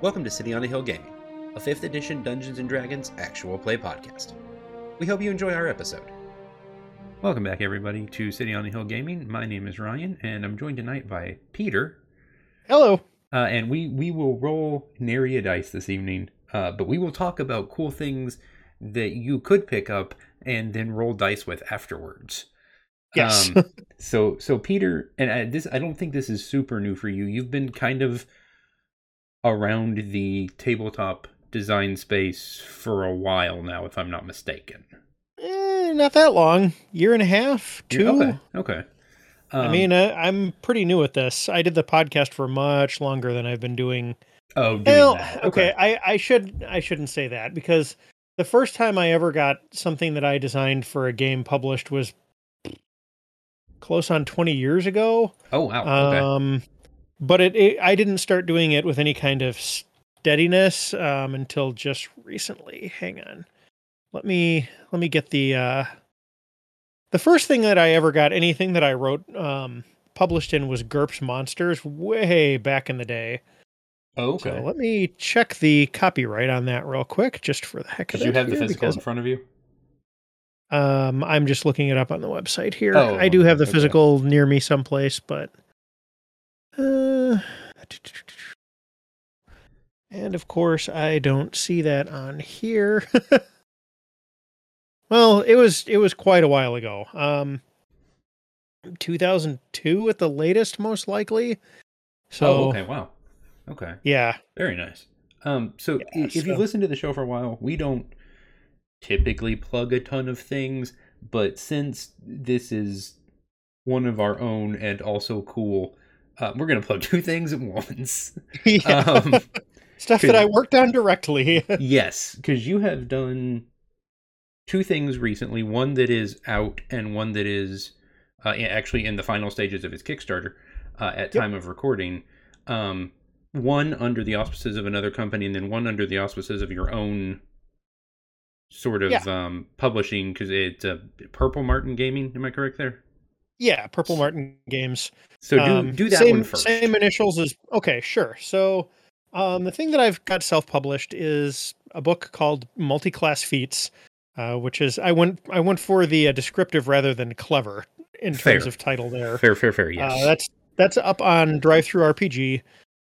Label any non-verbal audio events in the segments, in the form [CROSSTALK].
Welcome to City on a Hill Gaming, a 5th edition Dungeons and Dragons actual play podcast. We hope you enjoy our episode. Welcome back, everybody, to City on a Hill Gaming. My name is Ryan, and I'm joined tonight by Peter. Hello. Uh, and we, we will roll Naria dice this evening, uh, but we will talk about cool things that you could pick up and then roll dice with afterwards. Yes. Um, [LAUGHS] so so Peter, and I, this I don't think this is super new for you. You've been kind of around the tabletop design space for a while now, if I'm not mistaken. Eh, not that long. Year and a half, two. Okay. Okay. I Um, mean, uh, I'm pretty new at this. I did the podcast for much longer than I've been doing. oh, doing Well, that. okay, I, I should I shouldn't say that because the first time I ever got something that I designed for a game published was close on 20 years ago. Oh wow. Okay. Um, but it, it I didn't start doing it with any kind of steadiness um, until just recently. Hang on, let me let me get the uh, the first thing that I ever got anything that I wrote um, published in was GURPS Monsters way back in the day. okay. So let me check the copyright on that real quick, just for the heck of Did it. you have the physical in front of you? um, I'm just looking it up on the website here. Oh, I do have the okay. physical near me someplace, but uh, and of course I don't see that on here. [LAUGHS] well, it was it was quite a while ago. Um, 2002 at the latest, most likely. So oh, okay. Wow. Okay. yeah, Very nice. Um, so Yeah, if you've so- listened to the show for a while, we don't typically plug a ton of things, but since this is one of our own and also cool, uh, we're gonna plug [LAUGHS] two things at once. [LAUGHS] yeah. Um, [LAUGHS] stuff that I worked on directly. yes, because you have done two things recently. One that is out, and one that is uh, actually in the final stages of its Kickstarter uh, at Yep. time of recording. Um, one under the auspices of another company, and then one under the auspices of your own sort of Yeah. um, publishing. Because it's uh, Purple Martin Gaming. Am I correct there? Yeah, Purple Martin Games. So do Um, do that same, one first. Same initials as okay, sure. So um, the thing that I've got self-published is a book called Multi-Class Feats, uh, which is I went I went for the uh, descriptive rather than clever in terms of title there. Fair, fair, fair. Yes. Uh, that's that's up on DriveThruRPG,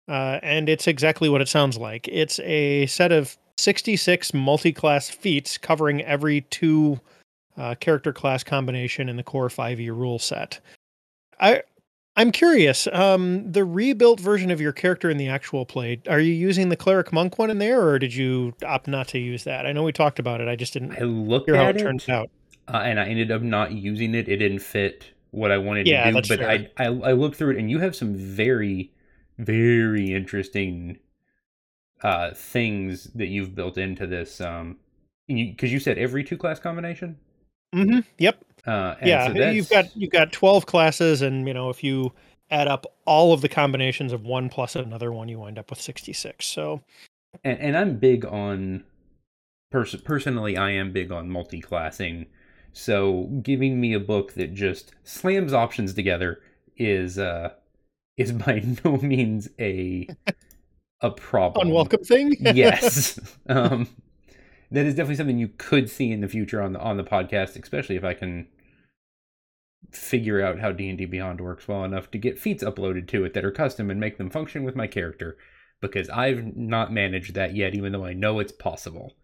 uh, and it's exactly what it sounds like. It's a set of 66 multi-class feats covering every two uh, character class combination in the core 5e rule set. I I'm curious. Um, the rebuilt version of your character in the actual play, are you using the cleric monk one in there, or did you opt not to use that? I know we talked about it. I just didn't I looked hear how it it, turned out. uh, and I ended up not using it. It didn't fit what I wanted Yeah, to do. But. I, I I looked through it, and you have some very, very interesting uh things that you've built into this. Um, because you, said every two class combination. Hmm Yep. Uh, and yeah so you've got you've got 12 classes and you know if you add up all of the combinations of one plus another one you wind up with 66 so and, and I'm big on pers- personally I am big on multi-classing. So giving me a book that just slams options together is uh is [LAUGHS] by no means a a problem. unwelcome thing [LAUGHS] yes. um that is definitely something you could see in the future on the on the podcast, especially if I can figure out how D&D Beyond works well enough to get feats uploaded to it that are custom and make them function with my character because I've not managed that yet even though I know it's possible.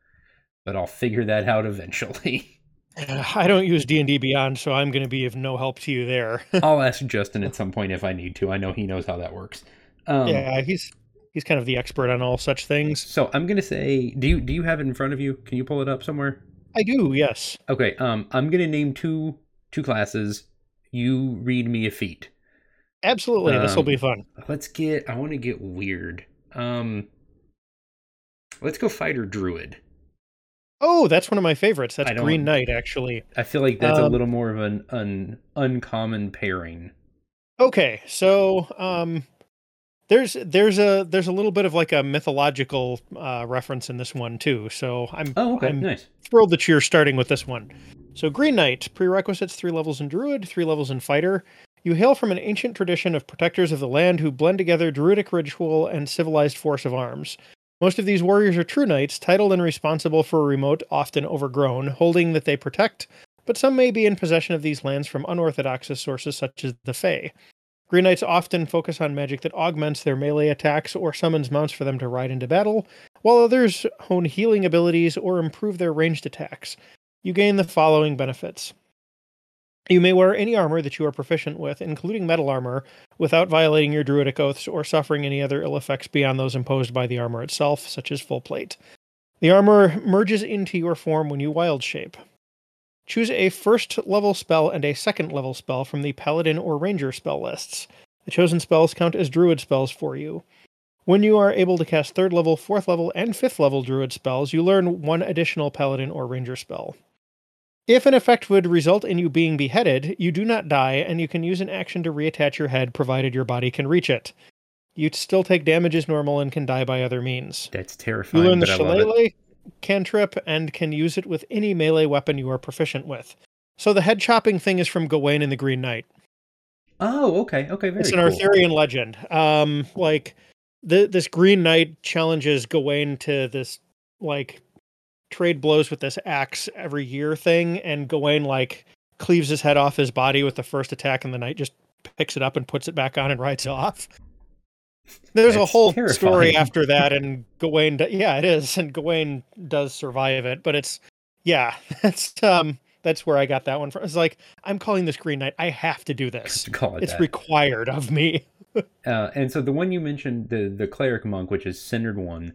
But I'll figure that out eventually. [LAUGHS] [LAUGHS] i don't use d&d beyond so i'm going to be of no help to you there [LAUGHS] I'll ask Justin at some point if I need to. I know he knows how that works. Um, yeah he's he's kind of the expert on all such things So I'm gonna say, do you do you have it in front of you? Can you pull it up somewhere? i do yes Okay, um, I'm gonna name two two classes. You read me a feat. absolutely this will Um, be fun Let's get. I want to get weird. Um, let's go fighter druid. oh that's one of my favorites that's green knight actually I feel like that's a Um, little more of an an uncommon pairing. Okay, so um, there's there's a there's a little bit of like a mythological uh, reference in this one too. So I'm Oh, okay, I'm nice. thrilled that you're starting with this one. So Green Knight prerequisites three levels in Druid, three levels in Fighter. You hail from an ancient tradition of protectors of the land who blend together druidic ritual and civilized force of arms. Most of these warriors are true knights, titled and responsible for a remote, often overgrown, holding that they protect, but some may be in possession of these lands from unorthodox sources such as the Fae. Green Knights often focus on magic that augments their melee attacks or summons mounts for them to ride into battle, while others hone healing abilities or improve their ranged attacks. You gain the following benefits. You may wear any armor that you are proficient with, including metal armor, without violating your druidic oaths or suffering any other ill effects beyond those imposed by the armor itself, such as full plate. The armor merges into your form when you wild shape. Choose a first level spell and a second level spell from the paladin or ranger spell lists. The chosen spells count as druid spells for you. When you are able to cast third level, fourth level, and fifth level druid spells, you learn one additional paladin or ranger spell. If an effect would result in you being beheaded, you do not die, and you can use an action to reattach your head provided your body can reach it. You still take damage as normal and can die by other means. That's terrifying. You learn the but I love it. Shillelagh cantrip and can use it with any melee weapon you are proficient with. So the head chopping thing is from Gawain and the Green Knight. Oh, okay, okay, very it's an cool. Arthurian legend. Um, like the this Green Knight challenges Gawain to this like trade blows with this axe every year thing, and Gawain like cleaves his head off his body with the first attack, and the knight just picks it up and puts it back on and rides [LAUGHS] off. There's a whole terrifying. story after that, and Gawain, do- yeah, it is, and Gawain does survive it, but it's, yeah, [LAUGHS] that's um, that's where I got that one from. It's like I'm calling this Green Knight. I have to do this. to call it It's that. required of me. [LAUGHS] Uh, and so the one you mentioned, the the cleric monk, which is centered one,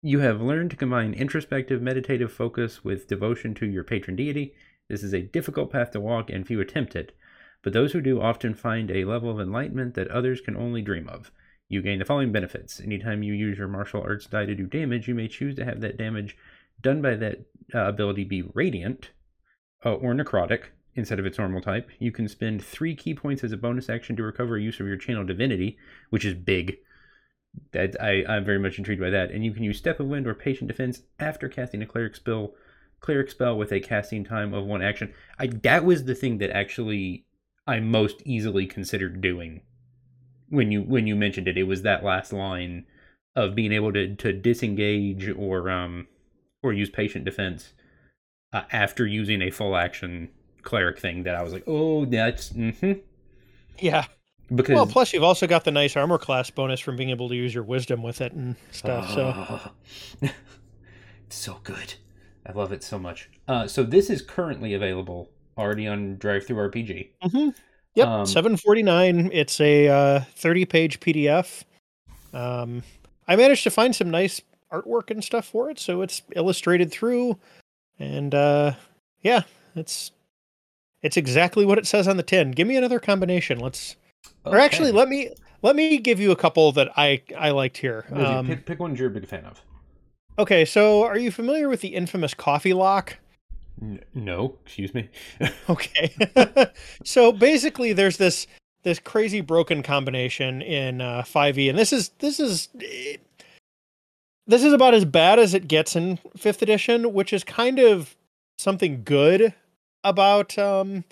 you have learned to combine introspective meditative focus with devotion to your patron deity. This is a difficult path to walk, and few attempt it. But those who do often find a level of enlightenment that others can only dream of. You gain the following benefits. Anytime you use your martial arts die to do damage, you may choose to have that damage done by that uh, ability be radiant uh, or necrotic instead of its normal type. You can spend three ki points as a bonus action to recover use of your channel divinity, which is big. That I, I'm very much intrigued by that. And you can use Step of Wind or Patient Defense after casting a cleric spell, cleric spell with a casting time of one action. I that was the thing that actually I most easily considered doing when you when you mentioned it. It was that last line of being able to to disengage or um or use patient defense uh, after using a full action cleric thing that I was like, oh, that's mm-hmm. Yeah. because Well, plus you've also got the nice armor class bonus from being able to use your wisdom with it and stuff. So Oh. [LAUGHS] it's so good. I love it so much. Uh, so this is currently available already on Drive Through RPG. Mhm. Yep, Um, seven forty nine. It's a uh, thirty page PDF. Um, I managed to find some nice artwork and stuff for it, so it's illustrated through, and uh, yeah, it's it's exactly what it says on the tin. Give me another combination. Let's, or actually, let me let me give you a couple that I I liked here. Um, pick, pick one you're a big fan of. okay, so are you familiar with the infamous coffee lock? No, excuse me. [LAUGHS] Okay. [LAUGHS] so basically there's this this crazy broken combination in uh, 5e and this is this is eh, this is about as bad as it gets in 5th edition, which is kind of something good about um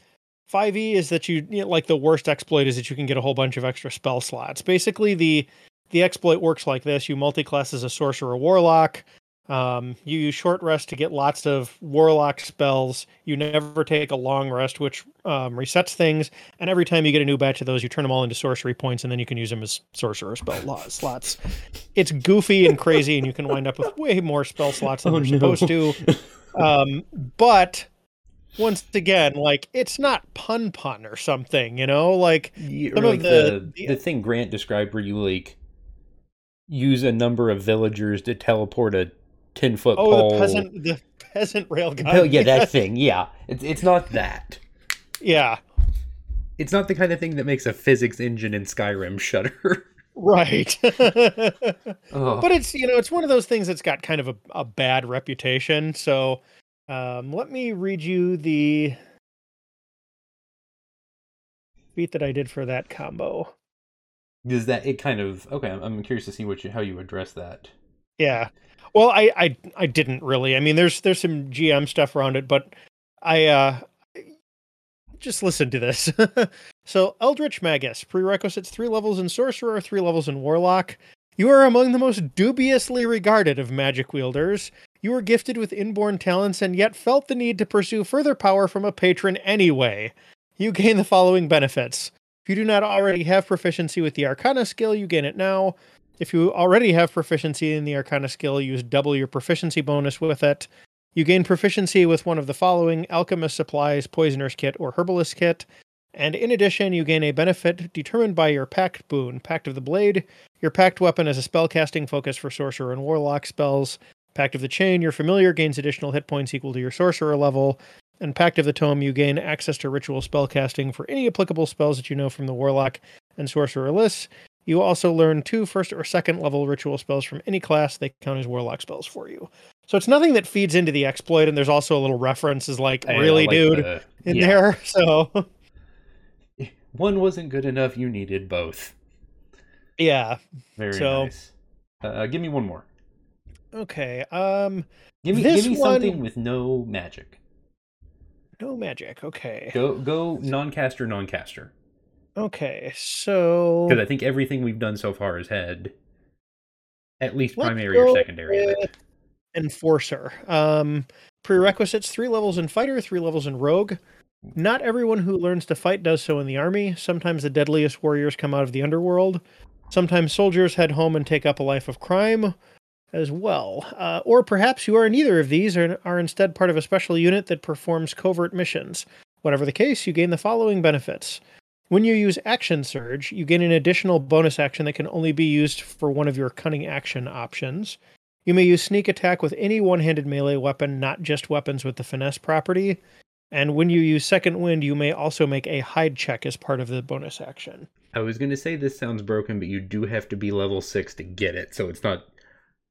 5e is that you, you know, like the worst exploit is that you can get a whole bunch of extra spell slots. Basically the the exploit works like this, you multi-class as a sorcerer warlock, um, you use short rest to get lots of warlock spells. You never take a long rest, which um, resets things. And every time you get a new batch of those, you turn them all into sorcery points, and then you can use them as sorcerer spell lo- slots. It's goofy and crazy, and you can wind up with way more spell slots than Oh, you're no. supposed to. Um, but once again, like it's not Pun-Pun or something, you know, like or Some of like the- the, the thing Grant described where you like use a number of villagers to teleport a ten foot pole. oh, pole. the peasant, the peasant railgun. Oh, yeah, that [LAUGHS] thing. Yeah, it's it's not that. yeah. It's not the kind of thing that makes a physics engine in Skyrim shudder. [LAUGHS] Right. [LAUGHS] oh, but it's you know it's one of those things that's got kind of a, a bad reputation so um, let me read you the beat that i did for that combo does that it kind of okay? I'm, I'm curious to see what you how you address that. yeah well I, I i didn't really i mean there's there's some gm stuff around it but i uh just listen to this [LAUGHS] so eldritch magus prerequisites three levels in sorcerer three levels in warlock You are among the most dubiously regarded of magic wielders. You were gifted with inborn talents and yet felt the need to pursue further power from a patron anyway. You gain the following benefits. If you do not already have proficiency with the Arcana skill, you gain it now. If you already have proficiency in the Arcana skill, use double your proficiency bonus with it. You gain proficiency with one of the following Alchemist Supplies, Poisoner's Kit, or Herbalist Kit. And in addition, you gain a benefit determined by your Pact boon, Pact of the Blade. Your Pact weapon is a spellcasting focus for Sorcerer and Warlock spells. Pact of the Chain, your familiar gains additional hit points equal to your Sorcerer level. And Pact of the Tome, you gain access to ritual spellcasting for any applicable spells that you know from the Warlock and Sorcerer lists. You also learn two first or second level ritual spells from any class. They count as Warlock spells for you. So it's nothing that feeds into the exploit, and there's also a little references like, really, like dude, the- in yeah. there. [LAUGHS] So [LAUGHS] One wasn't good enough. You needed both. yeah. Very So- nice. Uh, give me one more. Okay. Um Give me give me one- something with no magic. no magic. Okay. Go go non-caster non-caster. Okay. So Because I think everything we've done so far has had at least Let's primary or secondary. in it. with Enforcer. Um, prerequisites three levels in fighter, three levels in rogue. Not everyone who learns to fight does so in the army. Sometimes the deadliest warriors come out of the underworld. Sometimes soldiers head home and take up a life of crime as well. Uh, or perhaps you are neither of these and are instead part of a special unit that performs covert missions. Whatever the case, you gain the following benefits. When you use Action Surge, you gain an additional bonus action that can only be used for one of your cunning action options. You may use Sneak Attack with any one handed melee weapon, not just weapons with the Finesse property. And when you use Second Wind, you may also make a hide check as part of the bonus action. I was gonna say this sounds broken, but you do have to be level six to get it, so it's not.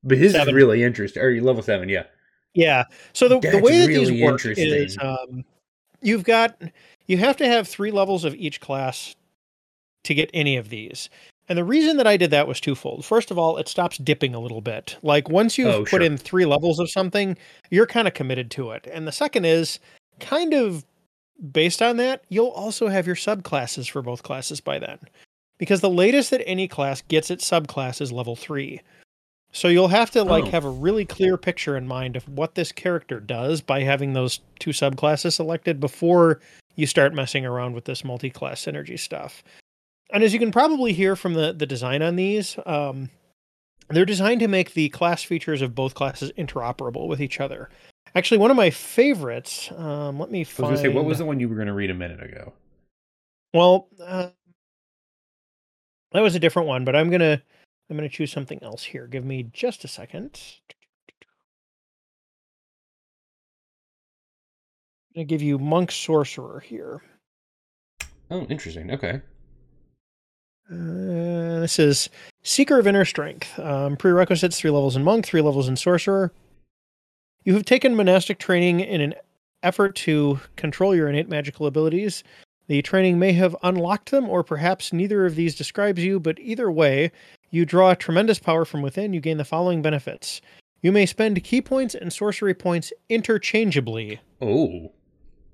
But his Seven. is really interesting. Or you level seven, yeah. Yeah. So the, the way that really these work is um, you've got you have to have three levels of each class to get any of these. And the reason that I did that was twofold. First of all, it stops dipping a little bit. Like once you've Oh, put sure. in three levels of something, you're kind of committed to it. And the second is kind of based on that, you'll also have your subclasses for both classes by then. Because the latest that any class gets its subclass is level 3. So you'll have to like Oh. have a really clear picture in mind of what this character does by having those two subclasses selected before you start messing around with this multi-class synergy stuff. And as you can probably hear from the the design on these, um, they're designed to make the class features of both classes interoperable with each other. Actually, one of my favorites. Um, let me I was gonna say, what was the one you were gonna read a minute ago? Well, uh, that was a different one, but I'm gonna I'm gonna choose something else here. Give me just a second. I'm gonna give you monk sorcerer here. Oh, interesting. Okay. Uh, this is Seeker of Inner Strength. Um, prerequisites three levels in Monk, three levels in Sorcerer. You have taken monastic training in an effort to control your innate magical abilities. The training may have unlocked them, or perhaps neither of these describes you, but either way, you draw tremendous power from within. You gain the following benefits. You may spend ki points and sorcery points interchangeably. Oh.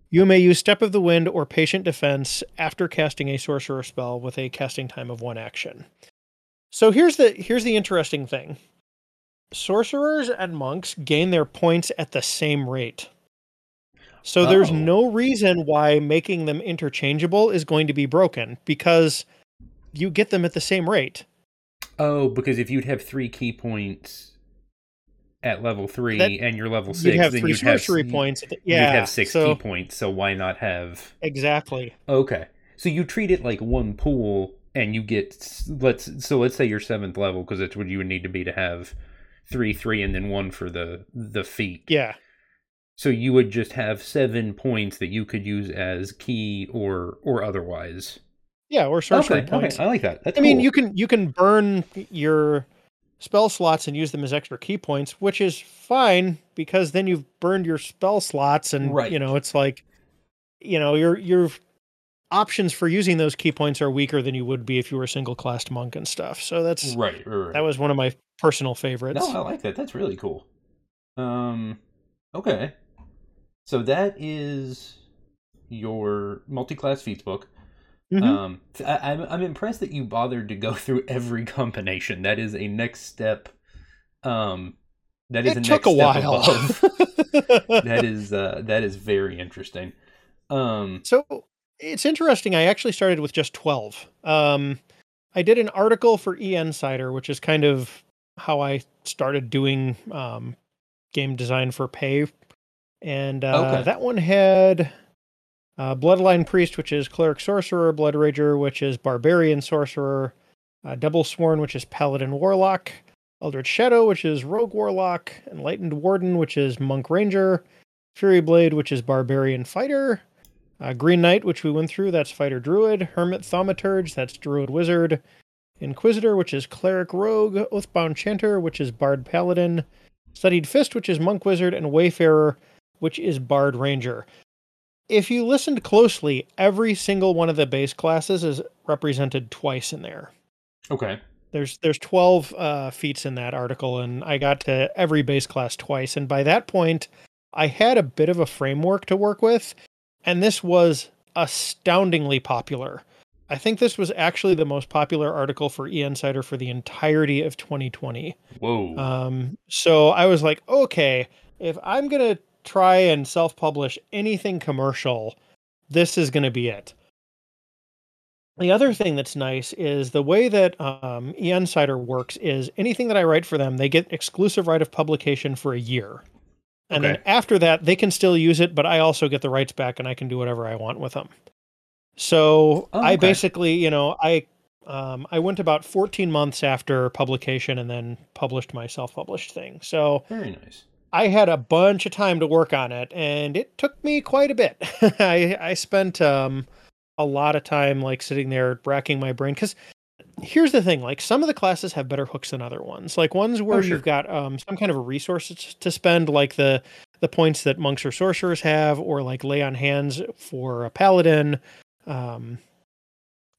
You may use Step of the Wind or Patient Defense after casting a sorcerer spell with a casting time of one action. So here's the here's the interesting thing. Sorcerers and monks gain their points at the same rate. So there's Oh. no reason why making them interchangeable is going to be broken because you get them at the same rate. Oh, because if you'd have three ki points at level three That- and you're level 6 You'd have then three you'd sorcery s- points. the- You'd have six so, ki points, so why not have Exactly. Okay. So you treat it like one pool and you get let's so let's say you're seventh level because that's what you would need to be to have three three and then one for the the feet. Yeah. So you would just have seven points that you could use as ki or or otherwise. Yeah, or sorcery okay, points. okay, I like that. That's I mean, you can you can burn your spell slots and use them as extra ki points, which is fine because then you've burned your spell slots, and Right. you know it's like, you know, your your options for using those ki points are weaker than you would be if you were a single classed monk and stuff. So that's right, right, right. that was one of my personal favorites. No, I like that. That's really cool. Um, okay. So that is your multi-class feats book. Mhm. Um, I, I'm I'm impressed that you bothered to go [LAUGHS] through every combination. That is a next step. Um, that is it a took next a step while. above. [LAUGHS] that is uh, that is very interesting. Um, So it's interesting. I actually started with just 12. Um, I did an article for E Insider, which is kind of how I started doing um, game design for pay. And uh, Okay. that one had uh, Bloodline Priest, which is Cleric Sorcerer, Blood Rager, which is Barbarian Sorcerer, uh, Double Sworn, which is Paladin Warlock, Eldritch Shadow, which is Rogue Warlock, Enlightened Warden, which is Monk Ranger, Fury Blade, which is Barbarian Fighter, uh, Green Knight, which we went through, that's Fighter Druid. Hermit Thaumaturge, that's Druid Wizard. Inquisitor, which is Cleric Rogue. Oathbound Chanter, which is Bard Paladin. Studied Fist, which is Monk Wizard. And Wayfarer, which is Bard Ranger. If you listened closely, every single one of the base classes is represented twice in there. okay. There's there's 12 uh, feats in that article, and I got to every base class twice. And by that point, I had a bit of a framework to work with, and this was astoundingly popular. I think this was actually the most popular article for E Insider for the entirety of 2020. Whoa. Um, so I was like, okay, if I'm gonna try and self-publish anything commercial, this is gonna be it. The other thing that's nice is the way that um, Insider works is anything that I write for them, they get exclusive right of publication for a year. And then after that, they can still use it, but I also get the rights back and I can do whatever I want with them. So Oh, I basically, you know, I um, I went about 14 months after publication and then published my self-published thing. So very nice. I had a bunch of time to work on it, and it took me quite a bit. [LAUGHS] I I spent um, a lot of time like sitting there racking my brain because here's the thing: like some of the classes have better hooks than other ones. Like ones where Oh, sure. you've got um, some kind of a resource to spend, like the the points that monks or sorcerers have, or like lay on hands for a paladin, um,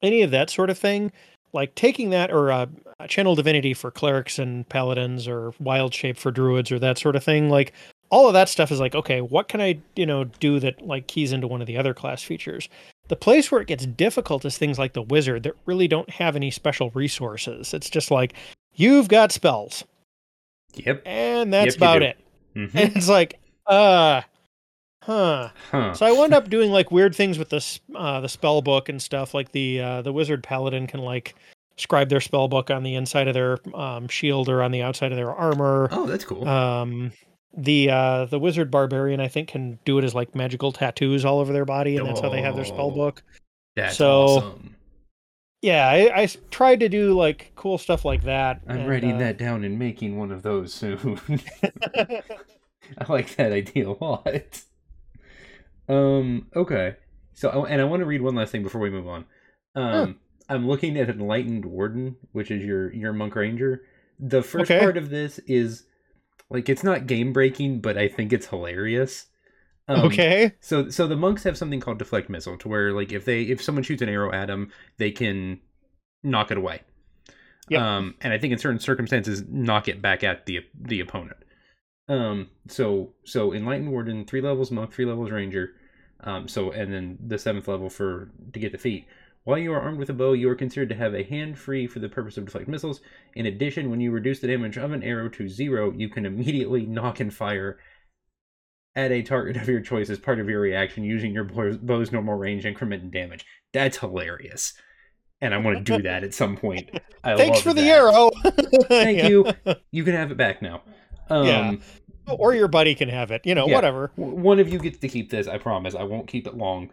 any of that sort of thing. Like taking that or uh, channel divinity for clerics and paladins, or wild shape for druids, or that sort of thing. Like all of that stuff is like, okay, what can I, you know, do that like keys into one of the other class features? The place where it gets difficult is things like the wizard that really don't have any special resources. It's just like you've got spells, Yep. and that's Yep, about it. Mhm. And it's like, uh, huh. Huh. So I wound up doing like weird things with the uh, the spell book and stuff. Like the uh, the wizard paladin can like scribe their spell book on the inside of their um, shield or on the outside of their armor. oh, that's cool. Um, the uh, the wizard barbarian I think can do it as like magical tattoos all over their body, and that's how they have their spell Oh. book. that's so- awesome. Yeah, I tried to do like cool stuff like that. I'm and, writing uh, that down and making one of those soon. [LAUGHS] [LAUGHS] I like that idea a lot. Um. Okay. So, and I want to read one last thing before we move on. Um, I'm looking at Enlightened Warden, which is your your monk ranger. The first Okay. part of this is like it's not game breaking, but I think it's hilarious. Um, okay. So so the monks have something called deflect missile, to where like if they if someone shoots an arrow at them, they can knock it away. Yep. Um, and I think in certain circumstances, knock it back at the the opponent. Um, so so enlightened warden, three levels monk, three levels ranger. Um, so and then the seventh level for to get the feat. While you are armed with a bow, you are considered to have a hand free for the purpose of deflect missiles. In addition, when you reduce the damage of an arrow to zero, you can immediately knock and fire at a target of your choice as part of your reaction using your bow's normal range increment and damage. That's hilarious. And I want to do that at some point. [LAUGHS] I Thanks for the that. arrow. [LAUGHS] Thank Yeah. you. You can have it back now. Um, Yeah. Or your buddy can have it. You know, Yeah. whatever. One of you gets to keep this. I promise. I won't keep it long.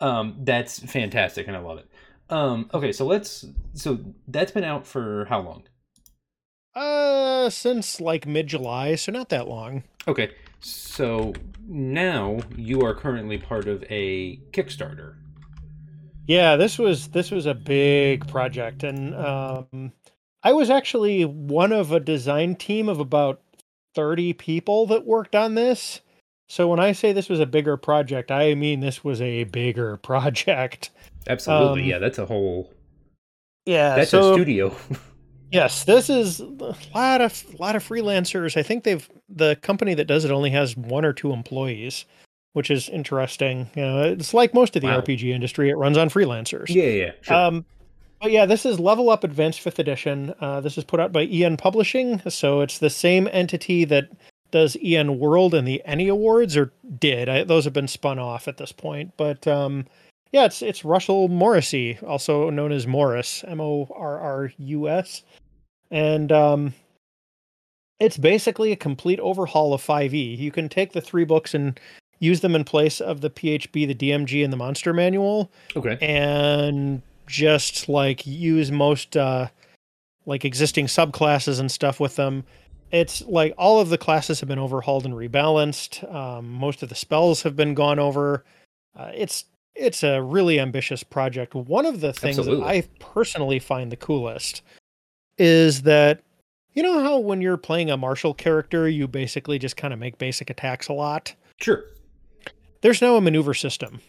Um, that's fantastic, and I love it. Um, okay, so let's. So that's been out for how long? Uh, since like mid July, so not that long. Okay, so now you are currently part of a Kickstarter. Yeah, this was this was a big project, and um, I was actually one of a design team of about thirty people that worked on this. So when I say this was a bigger project, I mean this was a bigger [LAUGHS] project. Absolutely, Um, yeah. That's a whole. Yeah, That's so a studio. [LAUGHS] yes, this is a lot of lot of freelancers. I think they've the company that does it only has one or two employees. which is interesting. You know, it's like most of the Wow. RPG industry; it runs on freelancers. Yeah, yeah, yeah, sure. Um, but yeah, this is Level Up Advanced Fifth Edition. Uh, this is put out by EN Publishing, so it's the same entity that does EN World and the ENnie Awards, or did. I, those have been spun off at this point. But um, yeah, it's it's Russell Morrissey, also known as Morrus, M O R R U S, and um, it's basically a complete overhaul of 5e. You can take the three books and use them in place of the PHB, the DMG, and the Monster Manual okay. and just like use most uh like existing subclasses and stuff with them. It's like all of the classes have been overhauled and rebalanced. Um, most of the spells have been gone over. Uh, it's it's a really ambitious project. One of the things Absolutely. that i personally find the coolest is that you know how when you're playing a martial character you basically just kind of make basic attacks a lot? Sure. there's now a maneuver system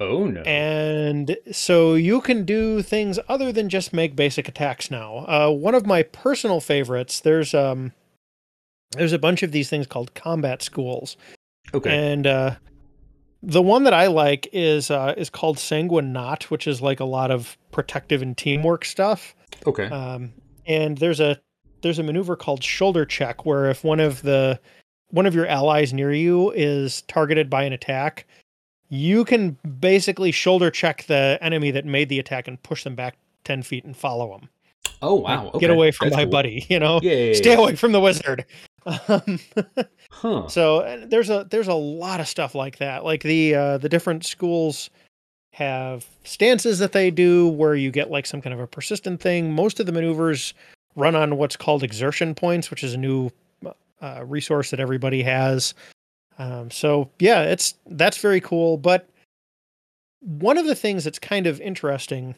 Oh no. and so you can do things other than just make basic attacks now. Uh, one of my personal favorites, there's um, there's a bunch of these things called combat schools, okay. and uh, the one that I like is uh, is called Sanguine Knot, which is like a lot of protective and teamwork stuff. okay. Um, and there's a there's a maneuver called shoulder check where if one of the one of your allies near you is targeted by an attack, you can basically shoulder check the enemy that made the attack and push them back ten feet and follow them. oh wow. Get okay. away from That's my cool. buddy, you know. Yeah. yeah, yeah, Stay away from the wizard. [LAUGHS] Um, Huh. [LAUGHS] so there's a there's a lot of stuff like that. Like the uh, the different schools have stances that they do where you get like some kind of a persistent thing. Most of the maneuvers run on what's called exertion points, which is a new uh, resource that everybody has. Um, so yeah, it's that's very cool. But one of the things that's kind of interesting,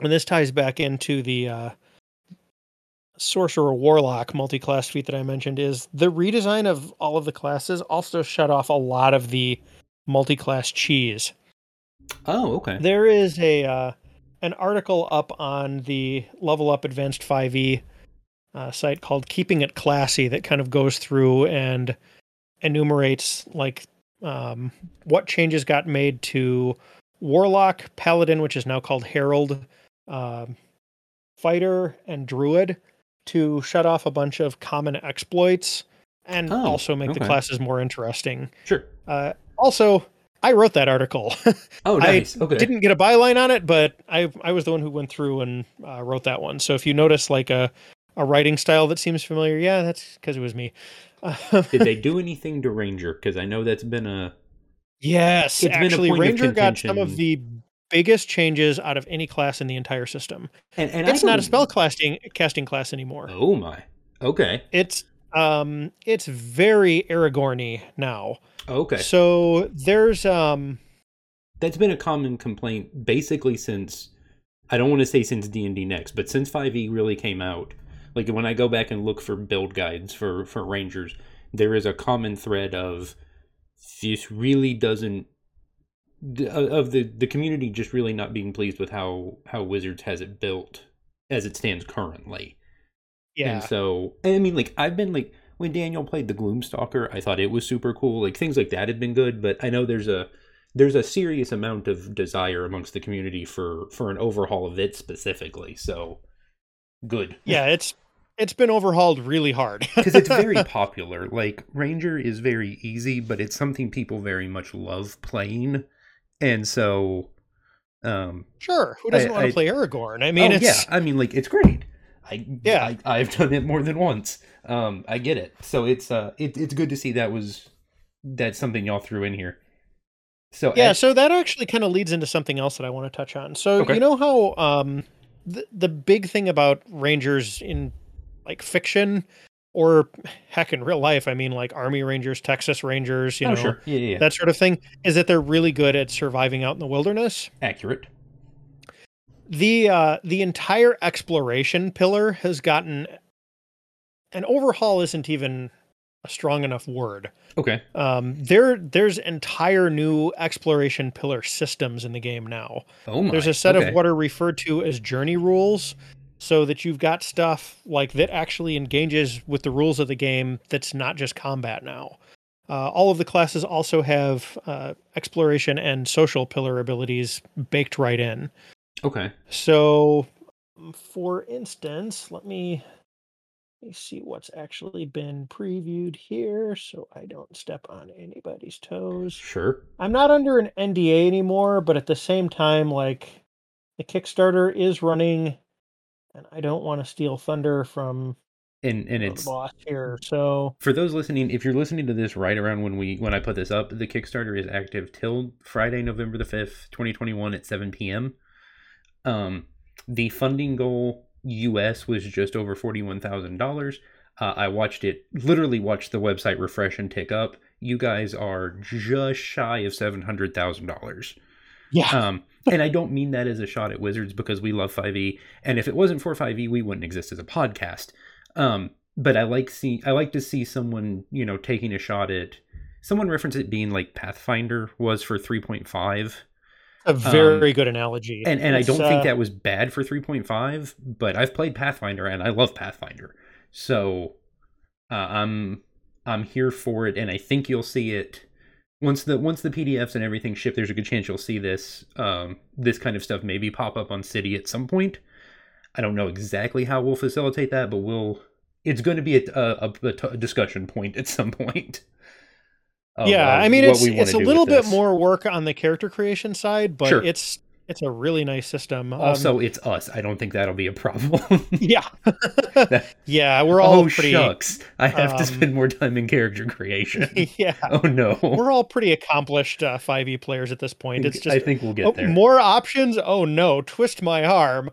and this ties back into the uh, sorcerer warlock multi-class feat that I mentioned, is the redesign of all of the classes also shut off a lot of the multi-class cheese. Oh okay. There is a uh, an article up on the Level Up Advanced 5e uh, site called "Keeping It Classy" that kind of goes through and enumerates like um, what changes got made to Warlock, Paladin, which is now called Herald, um, Fighter, and Druid to shut off a bunch of common exploits and Oh, also make the classes more interesting. Sure. Uh, also, I wrote that article. [LAUGHS] Oh I nice. okay. didn't get a byline on it, but I I was the one who went through and uh, wrote that one. So if you notice like a a writing style that seems familiar, yeah, that's because it was me. [LAUGHS] Did they do [LAUGHS] anything to Ranger? Because I know that's been a yes, It's been a actually, Ranger got some of the biggest changes out of any class in the entire system. and, and it's not a spell casting casting class anymore. Oh my. Okay. It's um it's very Aragorny now. Okay. So there's um That's been a common complaint basically since I don't want to say since D and D next, but since 5e really came out. Like when I go back and look for build guides for for rangers, there is a common thread of this really doesn't of the the community just really not being pleased with how how Wizards has it built as it stands currently. yeah. And so, I mean, like, I've been like, when Daniel played the Gloomstalker, I thought it was super cool. Like, things like that had been good, but I know there's a there's a serious amount of desire amongst the community for for an overhaul of it specifically. So, good. yeah, it's it's been overhauled really hard. [LAUGHS] because it's very popular. Like Ranger is very easy, but it's something people very much love playing, and so, um, Sure. Who doesn't I- want I- to play Aragorn? I mean, oh, it's yeah, I mean, like it's great. I Yeah. I, I've done it more than once. Um, I get it. So it's uh, it, it's good to see that was that's something y'all threw in here. So yeah. as- So that actually kind of leads into something else that I want to touch on. So Okay. you know how um the the big thing about Rangers in like fiction or heck in real life, I mean like Army Rangers, Texas Rangers, you oh know sure, yeah, yeah, that sort of thing, is that they're really good at surviving out in the wilderness. accurate. the uh the entire exploration pillar has gotten an overhaul isn't even a strong enough word Okay, um there there's entire new exploration pillar systems in the game now oh my. there's a set okay. of what are referred to as journey rules so that you've got stuff like that actually engages with the rules of the game that's not just combat now Uh, all of the classes also have uh, exploration and social pillar abilities baked right in. Okay. So, for instance, let me let me see what's actually been previewed here so I don't step on anybody's toes. Sure. I'm not under an NDA anymore, but at the same time, like the Kickstarter is running, and I don't want to steal thunder from And and it's boss here. So, for those listening, if you're listening to this right around when we when I put this up, the Kickstarter is active till Friday, November the fifth, twenty twenty one at seven p.m. Um, the funding goal US was just over forty one thousand uh, dollars. I watched it, literally watched the website refresh and tick up. You guys are just shy of seven hundred thousand dollars. Yeah, Um, and I don't mean that as a shot at Wizards because we love 5e, and if it wasn't for 5e, we wouldn't exist as a podcast. Um, but I like see I like to see someone you know taking a shot at someone referenced it being like Pathfinder was for 3.5, a very good analogy. and and I don't uh, think that was bad for 3.5, but I've played Pathfinder and I love Pathfinder, so uh, I'm I'm here for it, and I think you'll see it once the once the PDFs and everything ship. There's a good chance you'll see this um, this kind of stuff maybe pop up on City at some point. I don't know exactly how we'll facilitate that, but we'll. It's going to be a discussion point at some point. [LAUGHS] of, yeah, I mean it's it's a little bit more work on the character creation side, but Sure. it's it's a really nice system. Um, Also, it's us. I don't think that'll be a problem. [LAUGHS] yeah, [LAUGHS] yeah, we're all oh pretty. shucks! I have to um, spend more time in character creation. [LAUGHS] yeah, oh no! we're all pretty accomplished uh, 5e players at this point. It's just I think we'll get oh, there. more options. Oh no, twist my arm.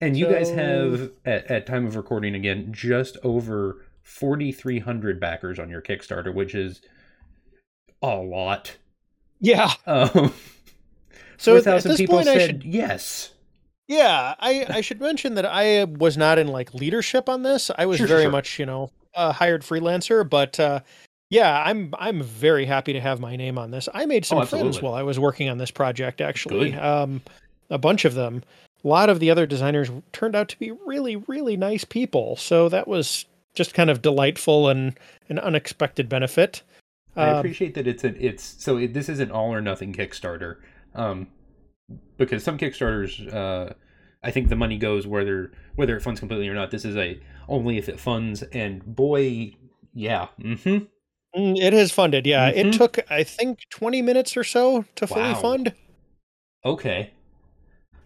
And you guys have at, at time of recording again just over 4300 backers on your Kickstarter, which is a lot. Yeah. Um, So at 4,000 this people point, I should yes. Yeah, I, I should mention that I was not in like leadership on this. I was Sure, very sure. much, you know, a hired freelancer, but uh yeah, I'm I'm very happy to have my name on this. I made some Oh, friends while I was working on this project actually. Um a bunch of them. A lot of the other designers turned out to be really really nice people. So that was just kind of delightful and an unexpected benefit. I Um, appreciate that it's an it's so it, this is an all or nothing Kickstarter, um, because some Kickstarters, uh, I think the money goes whether whether it funds completely or not. This is a only if it funds, and boy, yeah, mm-hmm. mm, it has funded. Yeah, Mhm. it took I think 20 minutes or so to fully Wow. fund. okay,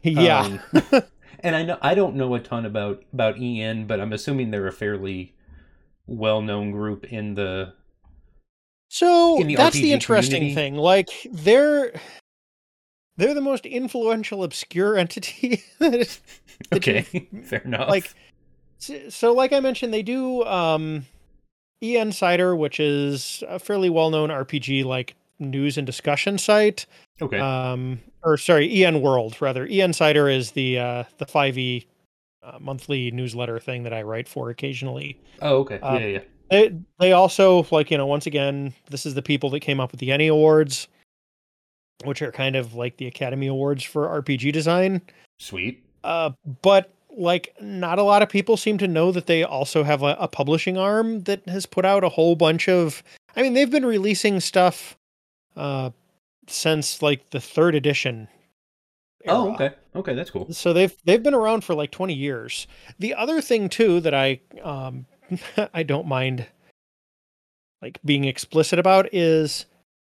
Yeah. Um, [LAUGHS] and I know I don't know a ton about about EN, but I'm assuming they're a fairly well known group in the So in the that's RPG the interesting community? thing. Like they're they're the most influential obscure entity. [LAUGHS] that is- that okay, [LAUGHS] fair enough. like so, so like I mentioned, they do um E Insider, which is a fairly well known RPG like news and discussion site. okay, Um or sorry, EN World rather. E Insider is the uh the 5e uh, monthly newsletter thing that I write for occasionally. oh okay, uh, yeah, yeah. They they also like you know once again this is the people that came up with the ENnie Awards, which are kind of like the Academy Awards for RPG design. Sweet. Uh, but like not a lot of people seem to know that they also have a, a publishing arm that has put out a whole bunch of. I mean, they've been releasing stuff uh, since like the third edition. Oh, okay, okay, that's cool. So they've they've been around for like 20 years. The other thing too that I um [LAUGHS] I don't mind like being explicit about is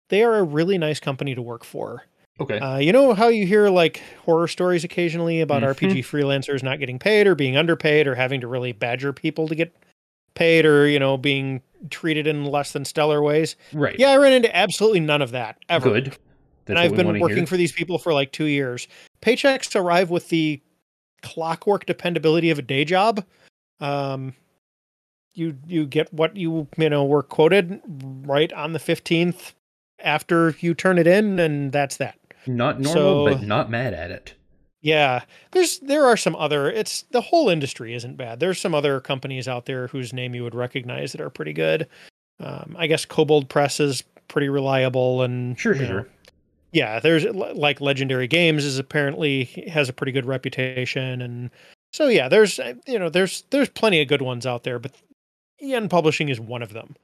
they are a really nice company to work for. Okay, Uh, you know how you hear like horror stories occasionally about Mhm. RPG freelancers not getting paid or being underpaid or having to really badger people to get paid or you know being treated in less than stellar ways. right. Yeah, I ran into absolutely none of that ever good. and I've been working hear. for these people for like two years. Paychecks arrive with the clockwork dependability of a day job. Um, you you get what you you know were quoted right on the fifteenth after you turn it in, and that's that. not normal, so- but not mad at it. Yeah, there's there are some other. It's the whole industry isn't bad. There's some other companies out there whose name you would recognize that are pretty good. Um, I guess Kobold Press is pretty reliable and Sure, sure, know, yeah there's like legendary games is apparently has a pretty good reputation and so yeah there's uh, you know there's there's plenty of good ones out there but en publishing is one of them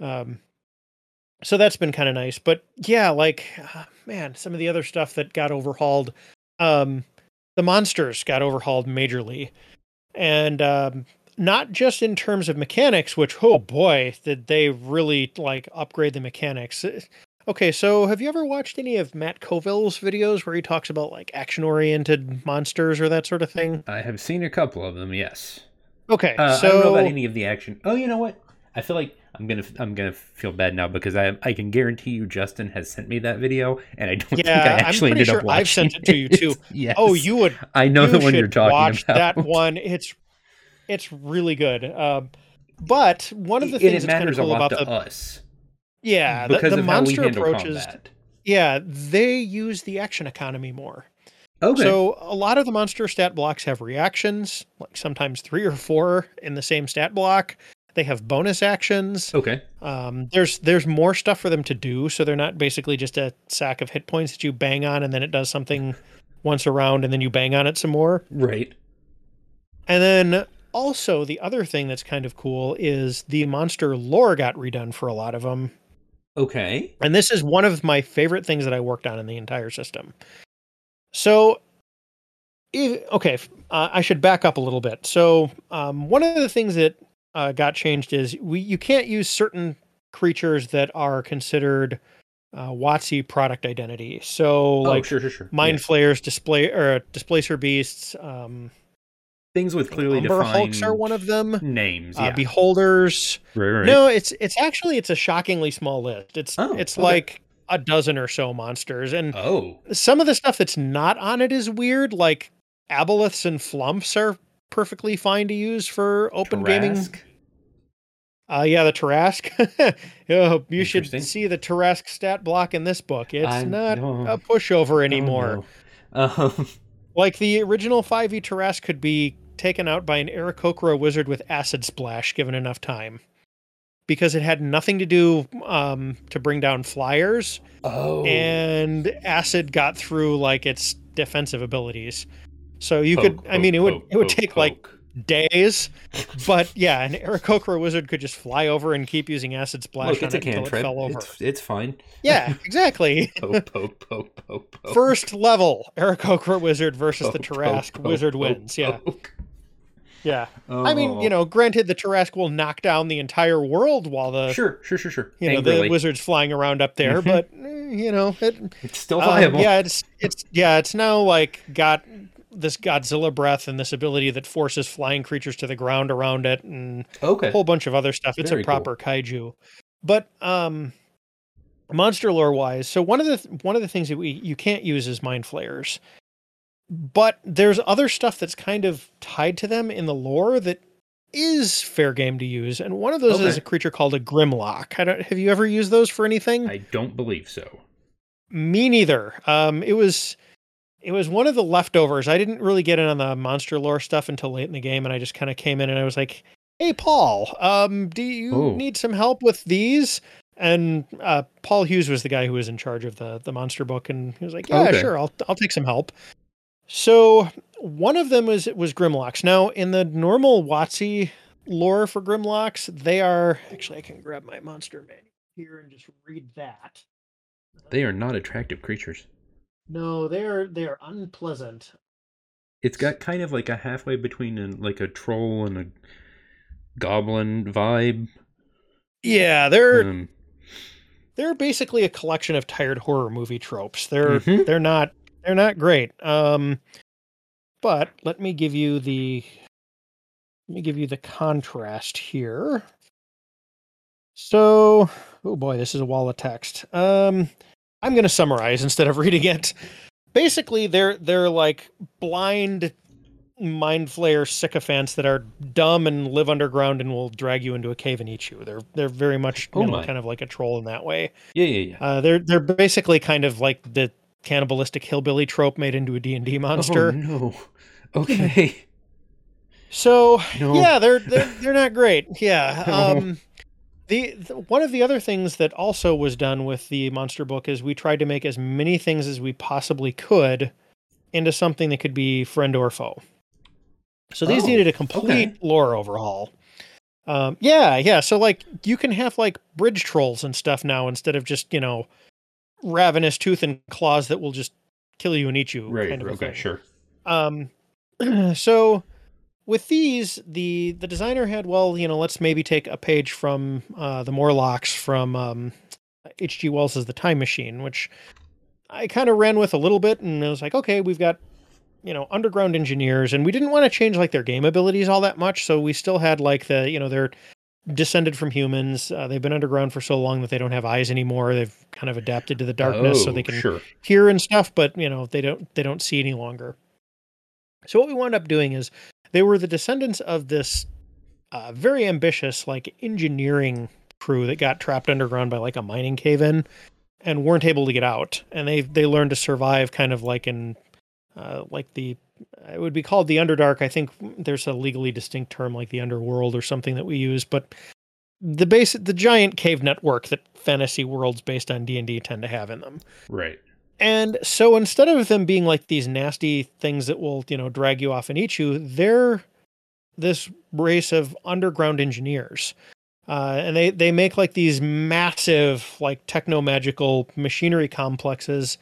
um so that's been kind of nice. But yeah, like uh, man, some of the other stuff that got overhauled, um, the monsters got overhauled majorly, and um, not just in terms of mechanics, which oh boy, did they really like upgrade the mechanics. Uh, Okay, so have you ever watched any of Matt Colville's videos where he talks about like action oriented monsters or that sort of thing? I have seen a couple of them. Yes. Okay, Uh, so I don't know about any of the action. Oh, you know what? I feel like I'm gonna I'm gonna feel bad now because I I can guarantee you Justin has sent me that video and I don't think I Yeah, I'm actually pretty ended up sure watching I've sent it to you, too. [LAUGHS] yes. oh, you would I know the one you're talking watch about. that one. It's it's really good. Um, but one of the and things it that's kind of cool lot about to the us yeah the, because the we monster approaches. combat. Yeah, they use the action economy more. Okay. So a lot of the monster stat blocks have reactions, like sometimes three or four in the same stat block. They have bonus actions. okay. Um, there's there's more stuff for them to do, so they're not basically just a sack of hit points that you bang on and then it does something once around and then you bang on it some more. Right. And then also the other thing that's kind of cool is the monster lore got redone for a lot of them. Okay. And this is one of my favorite things that I worked on in the entire system. So, if, okay, uh, I should back up a little bit. So, um, one of the things that uh, got changed is we you can't use certain creatures that are considered uh, WotC product identity. So, oh, like sure, sure, sure. mind Yeah. flayers, display or displacer beasts. Um, things with clearly Umber defined hulks are one of them. names. Uh, beholders. right, right. No, it's it's actually it's a shockingly small list. It's Oh, it's okay. like a dozen or so monsters, and Oh. some of the stuff that's not on it is weird. Like aboleths and flumps are perfectly fine to use for open gaming. Uh, yeah, the Tarrasque. [LAUGHS] oh, you should see the Tarrasque stat block in this book. It's I not know. a pushover anymore. Um, [LAUGHS] Like the original 5e Tarrasque could be taken out by an Aarakocra wizard with Acid Splash given enough time. Because it had nothing to do um, to bring down flyers, oh. and acid got through like its defensive abilities. So you Poke, could, I mean, it would poke, it would poke, take like days, [LAUGHS] but yeah, an Aarakocra wizard could just fly over and keep using acid splash Look, on it's a it until it fell over. It's, it's fine. Yeah, exactly. [LAUGHS] Poke, poke, poke, poke, poke. First level Aarakocra wizard versus the Poke, poke, Tarrasque poke, wizard poke, wins. Yeah, poke. yeah. I mean, Oh. you know, granted, the Tarrasque will knock down the entire world while the Sure, sure, sure, sure. you know Angrily. the wizard's flying around up there, Mhm. but eh, you know, it, It's still um, viable. yeah, it's it's yeah, it's now like got this Godzilla breath and this ability that forces flying creatures to the ground around it, and a whole bunch of other stuff. It's Very a cool. proper kaiju, but um, monster lore wise, so one of the th- one of the things that we you can't use is mind flayers, but there's other stuff that's kind of tied to them in the lore that is fair game to use, and one of those is a creature called a Grimlock. I don't, have you ever used those for anything? I don't believe so. Me neither. Um, it was it was one of the leftovers. I didn't really get in on the monster lore stuff until late in the game, and I just kind of came in and I was like, "Hey, Paul, um, do you Oh. need some help with these?" And uh, Paul Hughes was the guy who was in charge of the the monster book, and he was like, "Yeah, Okay. sure, I'll I'll take some help." So one of them was was Grimlocks. Now in the normal WotC lore for Grimlocks, they are actually I can grab my monster manual here and just read that. They are not attractive creatures. No, they're they're unpleasant. It's got kind of like a halfway between a, like a troll and a goblin vibe. Yeah, they're Um, they're basically a collection of tired horror movie tropes. They're Mhm. they're not they're not great. Um but let me give you the let me give you the contrast here. So, oh boy, this is a wall of text. Um I'm going to summarize instead of reading it. Basically, they're they're like blind mind flayer sycophants that are dumb and live underground and will drag you into a cave and eat you. They're they're very much you Oh know, kind of like a troll in that way. yeah, yeah, yeah. Uh, they're they're basically kind of like the cannibalistic hillbilly trope made into a D&D monster. Oh no. Okay. [LAUGHS] So No. yeah, they're they're they're not great. Yeah. [LAUGHS] Um the, the one of the other things that also was done with the monster book is we tried to make as many things as we possibly could into something that could be friend or foe. So these Oh, needed a complete okay. lore overhaul. Um, yeah, yeah. So like you can have like bridge trolls and stuff now instead of just you know ravenous tooth and claws that will just kill you and eat you. Right. Kind of okay. thing. Sure. Um, [CLEARS THROAT] so with these, the the designer had well, you know, let's maybe take a page from uh, the Morlocks from um, H.G. Wells's The Time Machine, which I kind of ran with a little bit, and I was like, okay, we've got you know underground engineers, and we didn't want to change like their game abilities all that much, so we still had like the you know they're descended from humans. Uh, they've been underground for so long that they don't have eyes anymore. They've kind of adapted to the darkness, so Oh, they can Sure. hear and stuff, but you know they don't they don't see any longer. So what we wound up doing is they were the descendants of this uh, very ambitious like engineering crew that got trapped underground by like a mining cave in and weren't able to get out, and they they learned to survive kind of like in uh, like the it would be called the underdark. I think there's a legally distinct term like the underworld or something that we use, but the base the giant cave network that fantasy worlds based on D&D tend to have in them. Right. And so instead of them being like these nasty things that will, you know, drag you off and eat you, they're this race of underground engineers. Uh, and they, they make like these massive, like techno magical machinery complexes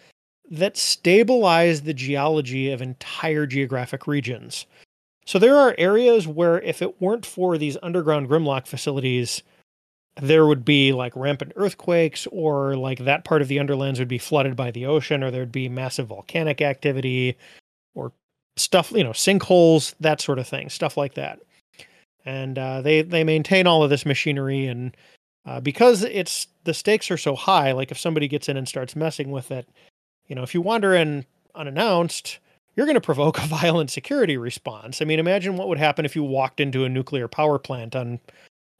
that stabilize the geology of entire geographic regions. So there are areas where if it weren't for these underground Grimlock facilities, there would be like rampant earthquakes or like that part of the underlands would be flooded by the ocean or there'd be massive volcanic activity or stuff you know sinkholes that sort of thing stuff like that. And uh, they they maintain all of this machinery and uh, because it's the stakes are so high like if somebody gets in and starts messing with it you know if you wander in unannounced you're going to provoke a [LAUGHS] violent security response. I mean imagine what would happen if you walked into a nuclear power plant on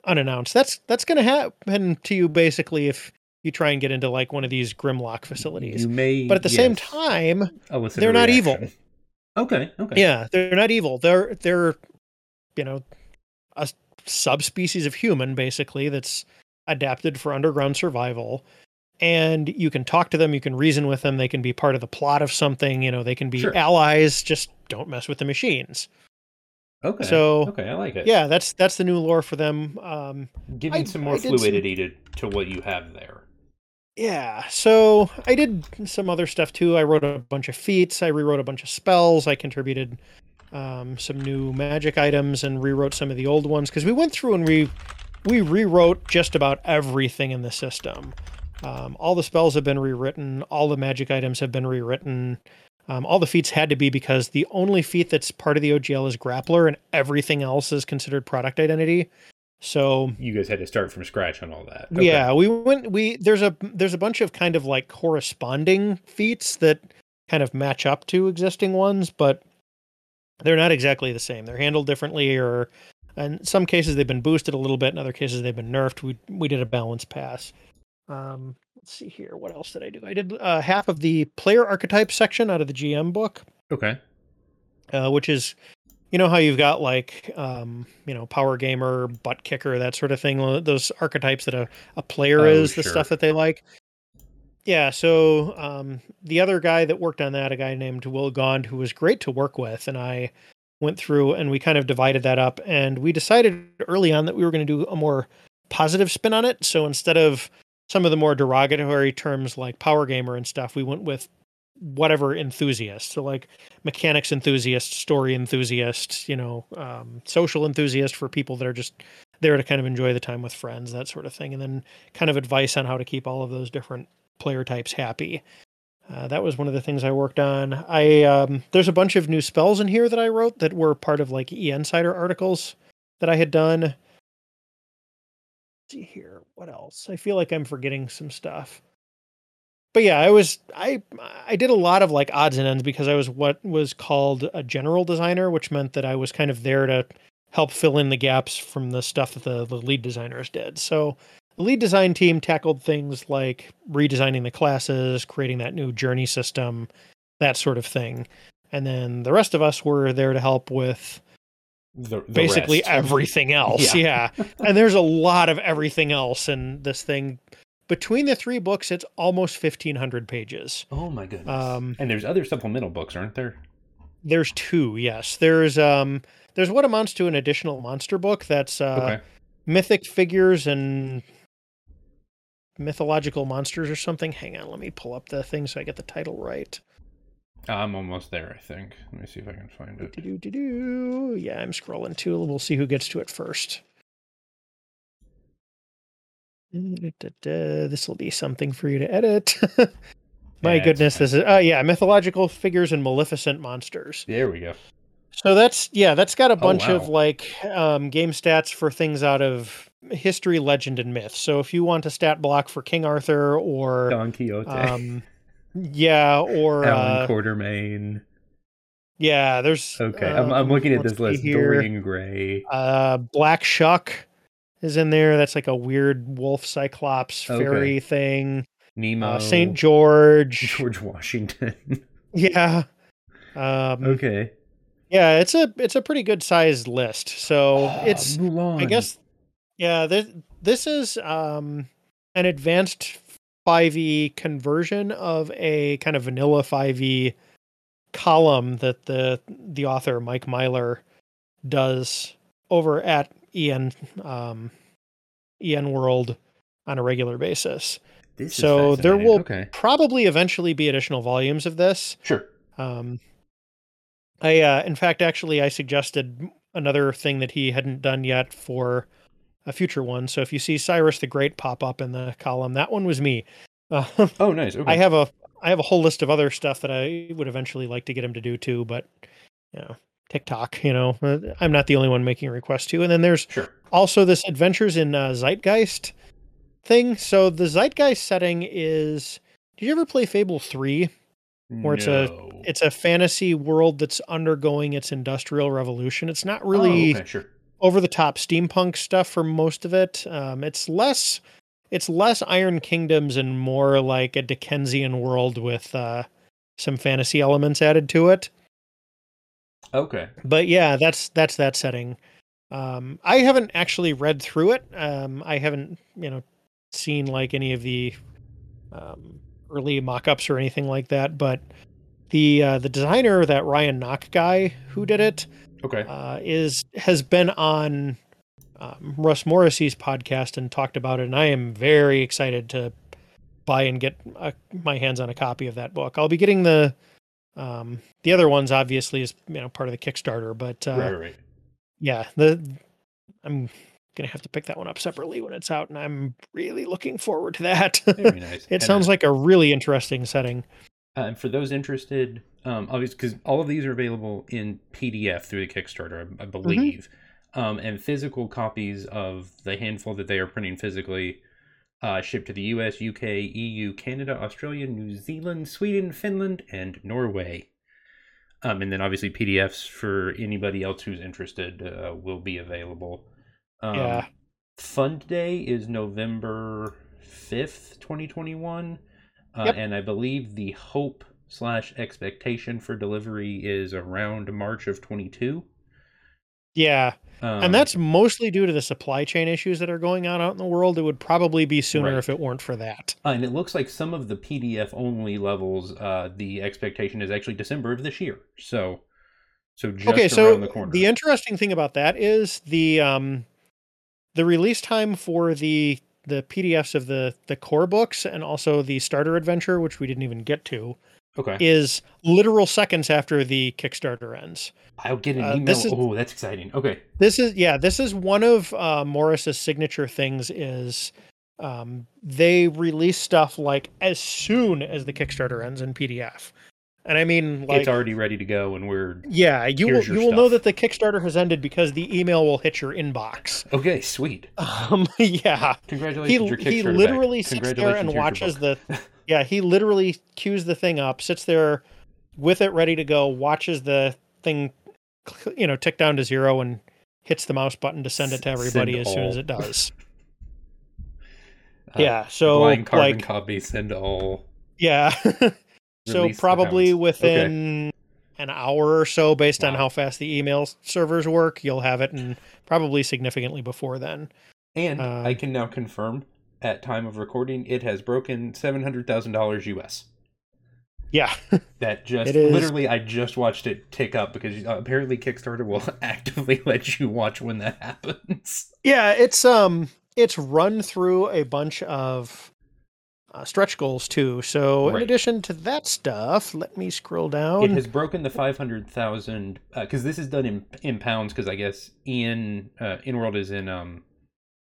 unannounced. That's that's going to happen to you basically if you try and get into like one of these Grimlock facilities. You may. But at the same time, they're not evil. Okay. Okay. yeah, they're not evil. They're they're you know a subspecies of human basically that's adapted for underground survival. And you can talk to them, you can reason with them, they can be part of the plot of something, you know, they can be Sure. allies, just don't mess with the machines. Okay. So, okay, I like it. Yeah, that's that's the new lore for them. Um Giving I- some more I did some- fluidity to, to what you have there. Yeah, so I did some other stuff too. I wrote a bunch of feats. I rewrote a bunch of spells. I contributed um, some new magic items and rewrote some of the old ones because we went through and we we rewrote just about everything in the system. Um, all the spells have been rewritten. All the magic items have been rewritten. Um, all the feats had to be because the only feat that's part of the OGL is Grappler, and everything else is considered product identity. So You guys had to start from scratch on all that. yeah, we went we there's a there's a bunch of kind of like corresponding feats that kind of match up to existing ones, but they're not exactly the same. They're handled differently or in some cases they've been boosted a little bit, in other cases they've been nerfed. We we did a balance pass. Um let's see here. What else did I do? I did uh, half of the player archetype section out of the GM book Okay. uh, which is you know how you've got like um, you know power gamer butt kicker that sort of thing those archetypes that a, a player Oh, is the stuff that they like yeah so um, the other guy that worked on that a guy named will gond who was great to work with and i went through and we kind of divided that up and we decided early on that we were going to do a more positive spin on it so instead of some of the more derogatory terms like power gamer and stuff we went with whatever enthusiast so like mechanics enthusiast, story enthusiast, you know, um, social enthusiast for people that are just there to kind of enjoy the time with friends, that sort of thing, and then kind of advice on how to keep all of those different player types happy. Uh, that was one of the things I worked on. I um, there's a bunch of new spells in here that I wrote that were part of like E Insider articles that I had done. Let's see here, what else? I feel like I'm forgetting some stuff but yeah, I was I I did a lot of like odds and ends because I was what was called a general designer, which meant that I was kind of there to help fill in the gaps from the stuff that the, the lead designers did. So the lead design team tackled things like redesigning the classes, creating that new journey system, that sort of thing. And then the rest of us were there to help with The, the basically rest. everything else. Yeah. Yeah. and there's a lot of everything else in this thing. Between the three books, it's almost 1,500 pages. Oh my goodness. Um, and there's other supplemental books, aren't there? There's two, yes. There's um there's what amounts to an additional monster book that's uh okay. mythic figures and mythological monsters or something. Hang on, let me pull up the thing so I get the title right. I'm almost there, I think. Let me see if I can find it. Do-do-do-do. Yeah, I'm scrolling too. We'll see who gets to it first. This will be something for you to edit. [LAUGHS] My Yeah, goodness, this is uh yeah, mythological figures and maleficent monsters. There we go. So that's yeah, that's got a bunch of wow. like um, game stats for things out of history, legend, and myth. So if you want a stat block for King Arthur or Don Quixote. um, yeah, or Alan uh, Quatermain. yeah, there's Okay, I'm, I'm um, looking at this list. here. Dorian Gray. Uh, Black Shuck is in there. That's like a weird wolf cyclops Okay. fairy thing. Nemo. Uh, Saint George. [LAUGHS] George Washington. [LAUGHS] Yeah. Um, okay. Yeah, it's a it's a pretty good sized list. So Ah, it's Mulan. I guess yeah, this this is um an advanced 5e conversion of a kind of vanilla 5e column that the the author Mike Myler does over at EN um EN World on a regular basis. This so there will- Okay. Probably eventually be additional volumes of this. Sure. Um, I, uh, in fact, actually, I suggested another thing that he hadn't done yet for a future one. So if you see Cyrus the Great pop up in the column, that one was me. Uh, [LAUGHS] Oh, nice. Okay. I have a I have a whole list of other stuff that I would eventually like to get him to do too, but you know, TikTok, you know, uh, I'm not the only one making requests to. And then there's Sure. also this adventures in uh, zeitgeist thing so the zeitgeist setting is did you ever play fable 3 Or it's a- it's a fantasy world that's undergoing its industrial revolution it's not Oh, really okay, sure. Over the top steampunk stuff for most of it. Um, it's less it's less iron kingdoms and more like a dickensian world with uh, some fantasy elements added to it. Okay. but yeah that's that's that setting. Um i haven't actually read through it. Um i haven't you know seen like any of the um early mock-ups or anything like that but the uh the designer that Ryan Nock guy who did it Okay. uh is has been on um, russ morrissey's podcast and talked about it and i am very excited to buy and get uh my hands on a copy of that book i'll be getting the um the other ones obviously is you know part of the kickstarter but uh right, right, yeah the i'm gonna have to pick that one up separately when it's out and i'm really looking forward to that nice. [LAUGHS] it And, sounds uh, like a really interesting setting and for those interested, um, obviously, because all of these are available in PDF through the Kickstarter, I, I Mm-hmm. believe, um, and physical copies of the handful that they are printing physically uh, shipped to the U.S., U.K., EU, Canada, Australia, New Zealand, Sweden, Finland, and Norway. Um, and then obviously PDFs for anybody else who's interested uh, will be available. Um, Yeah. Fund Day is November fifth, twenty twenty one. Uh, Yep. And I believe the hope slash expectation for delivery is around March of 22. yeah Um, and that's mostly due to the supply chain issues that are going on out in the world it would probably be sooner Right. if it weren't for that uh, and it looks like some of the PDF only levels, uh, the expectation is actually December of this year. So, so just okay around so the corner. the interesting thing about that is the um the release time for the the pdfs of the the core books and also the starter adventure which we didn't even get to okay, is literal seconds after the kickstarter ends I'll get an uh, email. this is- oh, that's exciting. Okay, this is yeah this is one of uh, Morrus's signature things is um, they release stuff like as soon as the kickstarter ends in pdf and i mean like it's already ready to go, and we're yeah you will you will know that the kickstarter has ended because the email will hit your inbox okay. Sweet. [LAUGHS] um, yeah he, Congratulations, your he back. literally sits there and watches the [LAUGHS] yeah he literally queues the thing up sits there with it ready to go watches the thing you know tick down to zero and hits the mouse button to send it to everybody send as soon as it does [LAUGHS] Uh, yeah so blind carbon like copy send all. yeah so probably within an hour or so based on how fast the email servers work you'll have it and probably significantly before then And Uh, I can now confirm at time of recording it has broken seven hundred thousand dollars US. Yeah. [LAUGHS] that just literally I just watched it tick up because apparently Kickstarter will [LAUGHS] actively let you watch when that [LAUGHS] happens. Yeah, it's um it's run through a bunch of uh, stretch goals too. So in addition to that stuff, let me scroll down. It has broken the 500,000 because this is done in in pounds because I guess EN uh, EN World is in um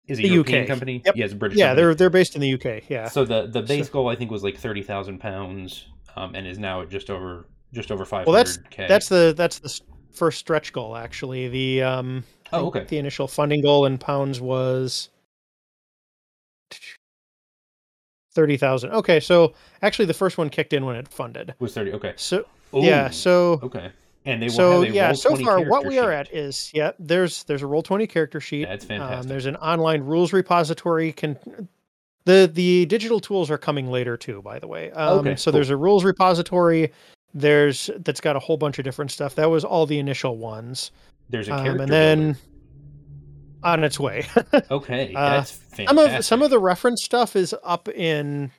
is a The European UK. company. Yep. Yeah, it's British yeah, company. they're they're based in the UK. Yeah. So the the base So- goal I think was like 30,000 pounds um and is now at just over just over 500k. Well, that's that's the that's the first stretch goal actually. The um Oh, okay. The initial funding goal in pounds was thirty thousand. Okay, so actually the first one kicked in when it funded. was 30. Okay. So yeah, so okay. And they so yeah, so far what we are sheet. at is yeah, there's there's a roll twenty character sheet. That's Um, fantastic. there's an online rules repository. Can the the digital tools are coming later too, by the way. Um, Okay, so cool. there's a rules repository. There's that's got a whole bunch of different stuff. That was all the initial ones, There's a um, character and then builder. On its way. [LAUGHS] Okay, uh, that's fantastic. some of some of the reference stuff is up in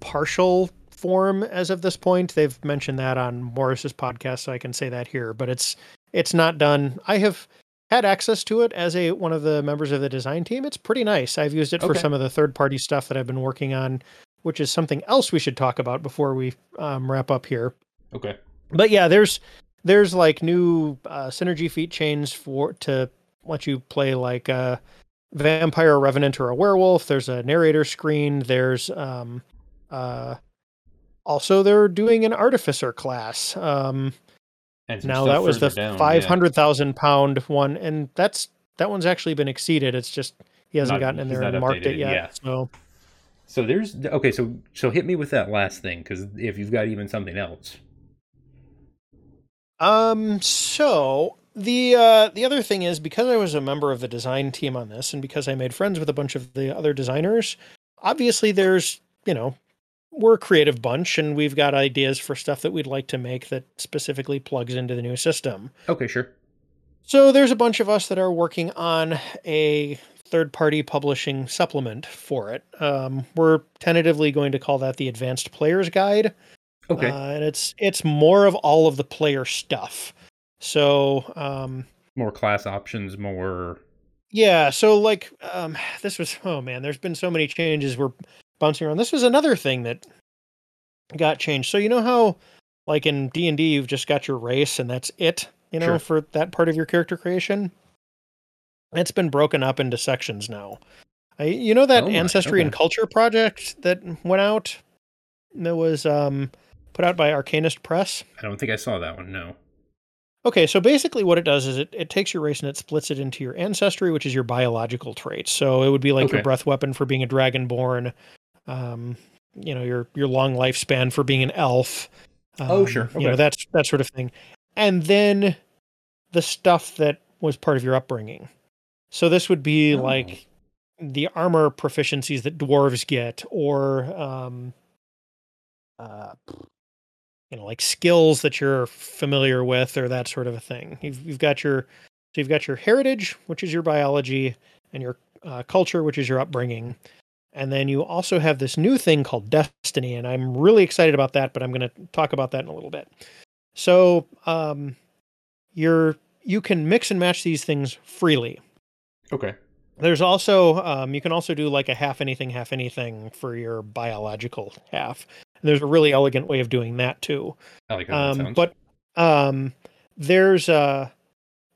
partial form as of this point. They've mentioned that on Morrus's podcast, so I can say that here. But it's it's not done. I have had access to it as a one of the members of the design team. It's pretty nice. I've used it for some of the third party stuff that I've been working on, which is something else we should talk about before we um, wrap up here Okay. but yeah there's there's like new uh, synergy feat chains for to let you play like a vampire a revenant or a werewolf there's a narrator screen there's um uh also they're doing an artificer class um now that was the further down, yeah. 500,000 pound one and that's that one's actually been exceeded it's just he hasn't Not- gotten in there and marked updated it it, yet yeah. so So there's okay. So so hit me with that last thing because if you've got even something else. Um. So the uh, the other thing is because I was a member of the design team on this, and because I made friends with a bunch of the other designers, obviously there's you know we're a creative bunch, and we've got ideas for stuff that we'd like to make that specifically plugs into the new system. Okay, sure. So there's a bunch of us that are working on a third party publishing supplement for it. Um, we're tentatively going to call that the Advanced Player's Guide. Okay. Uh, and it's it's more of all of the player stuff. So um more class options. More. yeah, so like um [SIGHS] this was oh man, there's been so many changes we're bouncing around. This was another thing that got changed. So you know how like in D&D you've just got your race and that's it, you know, Sure. for that part of your character creation? It's been broken up into sections now. I, you know that Oh my, ancestry and culture project that went out that was um put out by Arcanist Press? I don't think I saw that one. No. Okay, so basically what it does is it, it takes your race and it splits it into your ancestry, which is your biological traits. So it would be like your breath weapon for being a dragonborn, um, you know, your your long lifespan for being an elf. Oh, um, sure, You know, that's that sort of thing. And then the stuff that was part of your upbringing. So this would be Oh. like the armor proficiencies that dwarves get or um uh you know like skills that you're familiar with or that sort of a thing you've, you've got your so you've got your heritage which is your biology and your uh, culture which is your upbringing and then you also have this new thing called destiny and i'm really excited about that but i'm going to talk about that in a little bit so um you're you can mix and match these things freely Okay. there's also um, you can also do like a half anything, half anything for your biological half. And there's a really elegant way of doing that too. I like how that Um, sounds. but um, there's uh,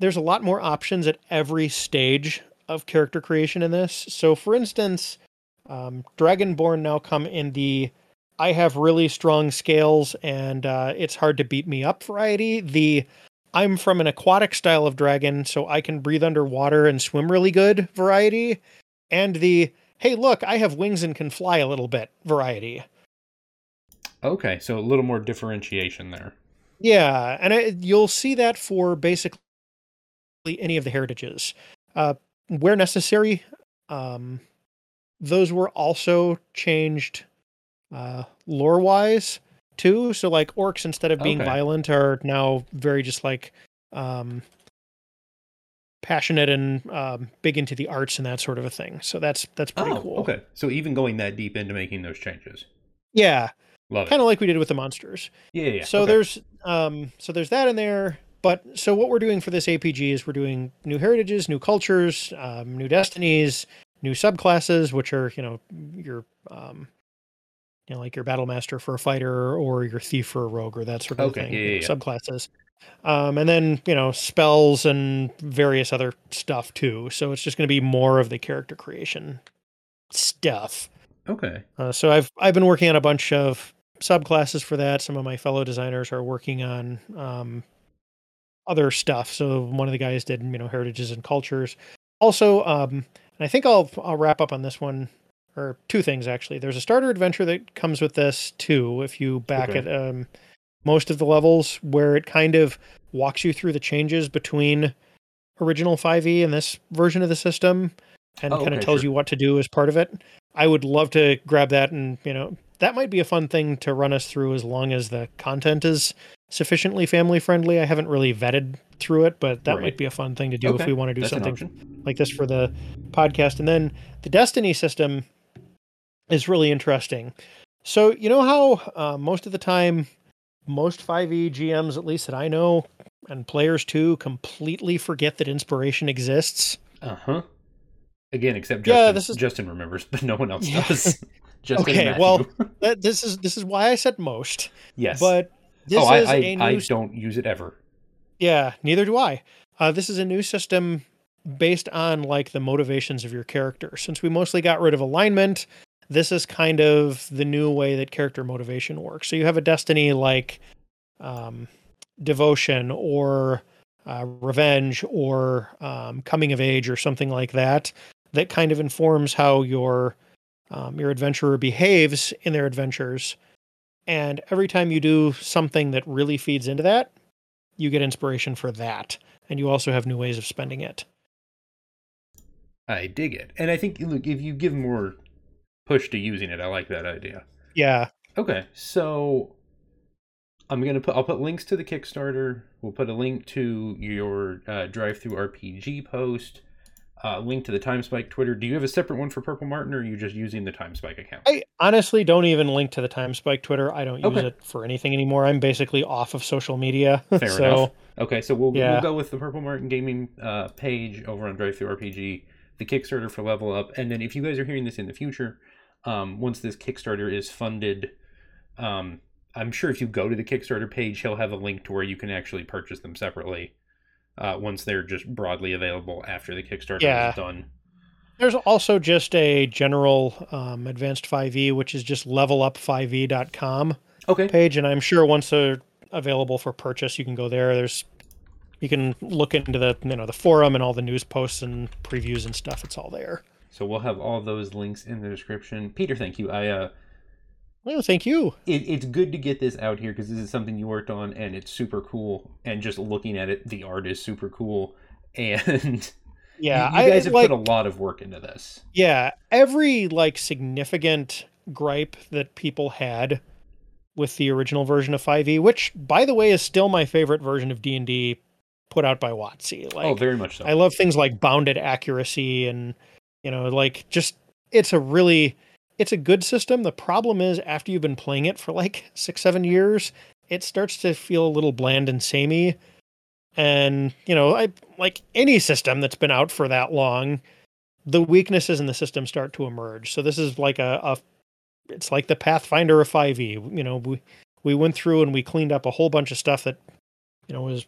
there's a lot more options at every stage of character creation in this. So, for instance, um, Dragonborn now come in the I have really strong scales and uh, it's hard to beat me up variety. The I'm from an aquatic style of dragon, so I can breathe underwater and swim really good variety. And the hey, look, I have wings and can fly a little bit variety. Okay, so a little more differentiation there. Yeah, and I, you'll see that for basically any of the heritages, uh, where necessary. Um, those were also changed uh, lore-wise too. So, like orcs, instead of being Okay. violent, are now very just like um, passionate and um, big into the arts and that sort of a thing. So that's that's pretty oh, cool. okay. So even going that deep into making those changes. Yeah. Love kind of like we did with the monsters. Yeah, yeah. yeah. So okay. there's um so there's that in there. But so what we're doing for this APG is we're doing new heritages, new cultures, um, new destinies, new subclasses, which are you know your um you know like your battle master for a fighter or your thief for a rogue or that sort of Okay, thing. yeah, yeah, yeah. Subclasses. Um, and then you know spells and various other stuff too. So it's just going to be more of the character creation stuff. okay. Uh, so I've I've been working on a bunch of subclasses for that. Some of my fellow designers are working on um, other stuff. So one of the guys did you know heritages and cultures. Also, um, and I think I'll I'll wrap up on this one or two things actually. There's a starter adventure that comes with this too. If you back Okay. at um, most of the levels, where it kind of walks you through the changes between original 5e and this version of the system, and Oh, kind of okay, tells sure. you what to do as part of it. I would love to grab that and, you know, that might be a fun thing to run us through as long as the content is sufficiently family friendly. I haven't really vetted through it, but that Right. might be a fun thing to do if we want to do That's something like this for the podcast. And then the Destiny system is really interesting. So, you know how uh, most of the time, most 5e GMs, at least that I know, and players too, completely forget that inspiration exists? Uh huh. Again, except Yeah, Justin. this is- Justin remembers, but no one else [LAUGHS] Yeah. does. [LAUGHS] Just Okay, well, [LAUGHS] That, this is this is why I said most. yes. But this oh, I, is I, a new I don't use it ever. Yeah, neither do I. Uh, this is a new system based on like the motivations of your character. Since we mostly got rid of alignment, this is kind of the new way that character motivation works. So you have a destiny like um, devotion or uh, revenge or um, coming of age or something like that that kind of informs how your um, your adventurer behaves in their adventures. And every time you do something that really feeds into that, you get inspiration for that. And you also have new ways of spending it. I dig it, and I think look if you give more push to using it, I like that idea. Yeah. Okay, so I'm gonna put I'll put links to the Kickstarter. We'll put a link to your uh, DriveThruRPG post. Uh, link to the Time Spike Twitter. Do you have a separate one for Purple Martin, or are you just using the Time Spike account? I honestly don't even link to the Time Spike Twitter. I don't use Okay. it for anything anymore. I'm basically off of social media. [LAUGHS] Fair so enough. Okay, so we'll Yeah. we'll go with the Purple Martin Gaming uh, page over on DriveThruRPG, the Kickstarter for Level Up, and then if you guys are hearing this in the future, um, once this Kickstarter is funded, um, I'm sure if you go to the Kickstarter page, he'll have a link to where you can actually purchase them separately. Uh, once they're just broadly available after the Kickstarter Yeah. is done. there's also just a general um, advanced 5e, which is just levelup5e.com Okay. page. And I'm sure once they're available for purchase, you can go there. There's you can look into the you know the forum and all the news posts and previews and stuff. It's all there. So we'll have all those links in the description. Peter, thank you. I uh, Well, thank you. it, it's good to get this out here because this is something you worked on and it's super cool. And just looking at it, the art is super cool. [LAUGHS] And Yeah, you, you guys I have like. put a lot of work into this. Yeah, every like significant gripe that people had with the original version of 5e, which by the way is still my favorite version of D&D put out by WotC. Like oh, very much so. I love things like bounded accuracy and you know, like just it's a really it's a good system. The problem is after you've been playing it for like 6 7 years, it starts to feel a little bland and samey. And, you know, I like any system that's been out for that long, the weaknesses in the system start to emerge. So this is like a, a it's like the Pathfinder of 5e. You know, we we went through and we cleaned up a whole bunch of stuff that you know was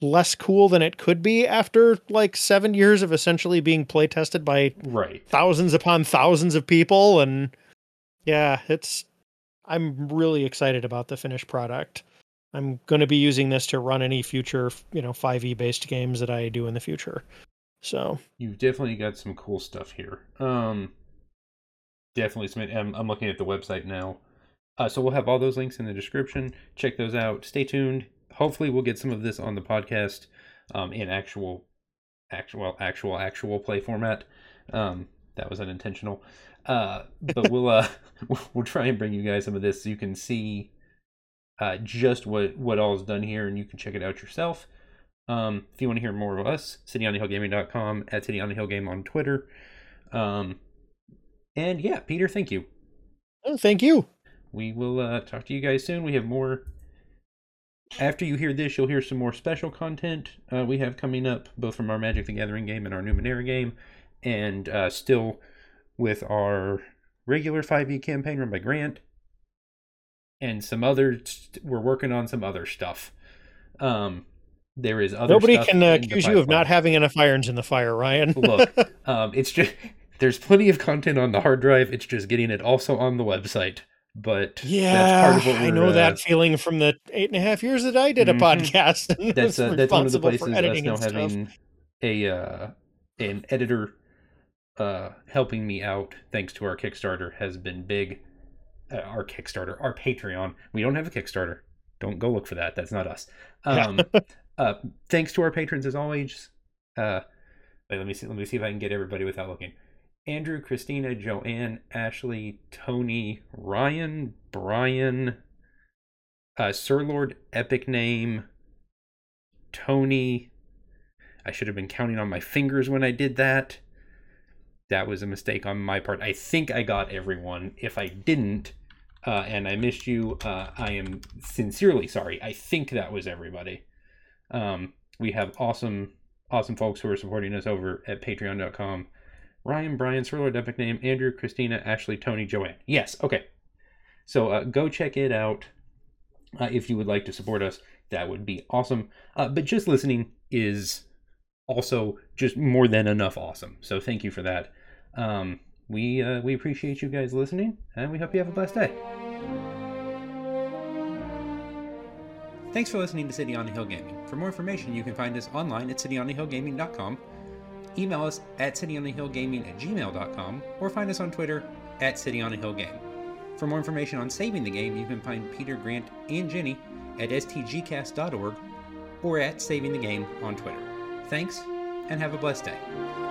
less cool than it could be after like 7 years of essentially being play tested by right. thousands upon thousands of people and yeah, it's I'm really excited about the finished product. I'm going to be using this to run any future, you know, 5e based games that I do in the future. So, You've definitely got some cool stuff here. Um, definitely some. I'm, I'm looking at the website now. Uh, so we'll have all those links in the description. Check those out. Stay tuned. Hopefully, we'll get some of this on the podcast um, in actual, actual, actual, actual play format. Um, that was unintentional. Uh, but [LAUGHS] we'll uh, [LAUGHS] we'll try and bring you guys some of this so you can see uh, just what what all is done here, and you can check it out yourself. Um, if you want to hear more of us, cityonthehillgaming.com, at City on the Hill Game on Twitter. Um, and yeah, Peter, thank you. oh, thank you. we will uh, talk to you guys soon. We have more. After you hear this, you'll hear some more special content uh, we have coming up, both from our Magic the Gathering game and our Numenera game, and uh, still with our regular 5e campaign run by Grant, and some other. We're working on some other stuff. Um, there is other. Nobody can uh, accuse you of not having enough irons in the fire, Ryan. Look, [LAUGHS] um, it's just there's plenty of content on the hard drive. It's just getting it also on the website. But yeah, that's part of what I know uh, that feeling from the eight and a half years that I did a Mhm. podcast. [LAUGHS] That's uh, that's one of the places us editing now having a uh, an editor uh, helping me out thanks to our Kickstarter has been big. Uh, our Kickstarter, our Patreon. We don't have a Kickstarter. Don't go look for that. That's not us. Um, [LAUGHS] uh, thanks to our patrons as always. Uh, wait, let me see. Let me see if I can get everybody without looking. Andrew, Christina, Joanne, Ashley, Tony, Ryan, Brian, uh, Sir Lord, Epic Name, Tony. I should have been counting on my fingers when I did that. That was a mistake on my part. I think I got everyone. If I didn't, uh, and I missed you, uh, I am sincerely sorry. I think that was everybody. Um, we have awesome, awesome folks who are supporting us over at patreon.com. Ryan, Brian, Sir Lord, Epic Name, Andrew, Christina, Ashley, Tony, Joanne. Yes, okay. So uh, go check it out uh, if you would like to support us. That would be awesome. Uh, but just listening is also just more than enough awesome. So thank you for that. Um, we uh, we appreciate you guys listening, and we hope you have a blessed day. Thanks for listening to City on the Hill Gaming. For more information, you can find us online at cityonthehillgaming.com, email us at cityonthehillgaming at gmail.com, or find us on Twitter at cityonthehillgame. For more information on saving the game, you can find Peter, Grant, and Jenny at stgcast.org or at Saving the Game on Twitter. Thanks, and have a blessed day.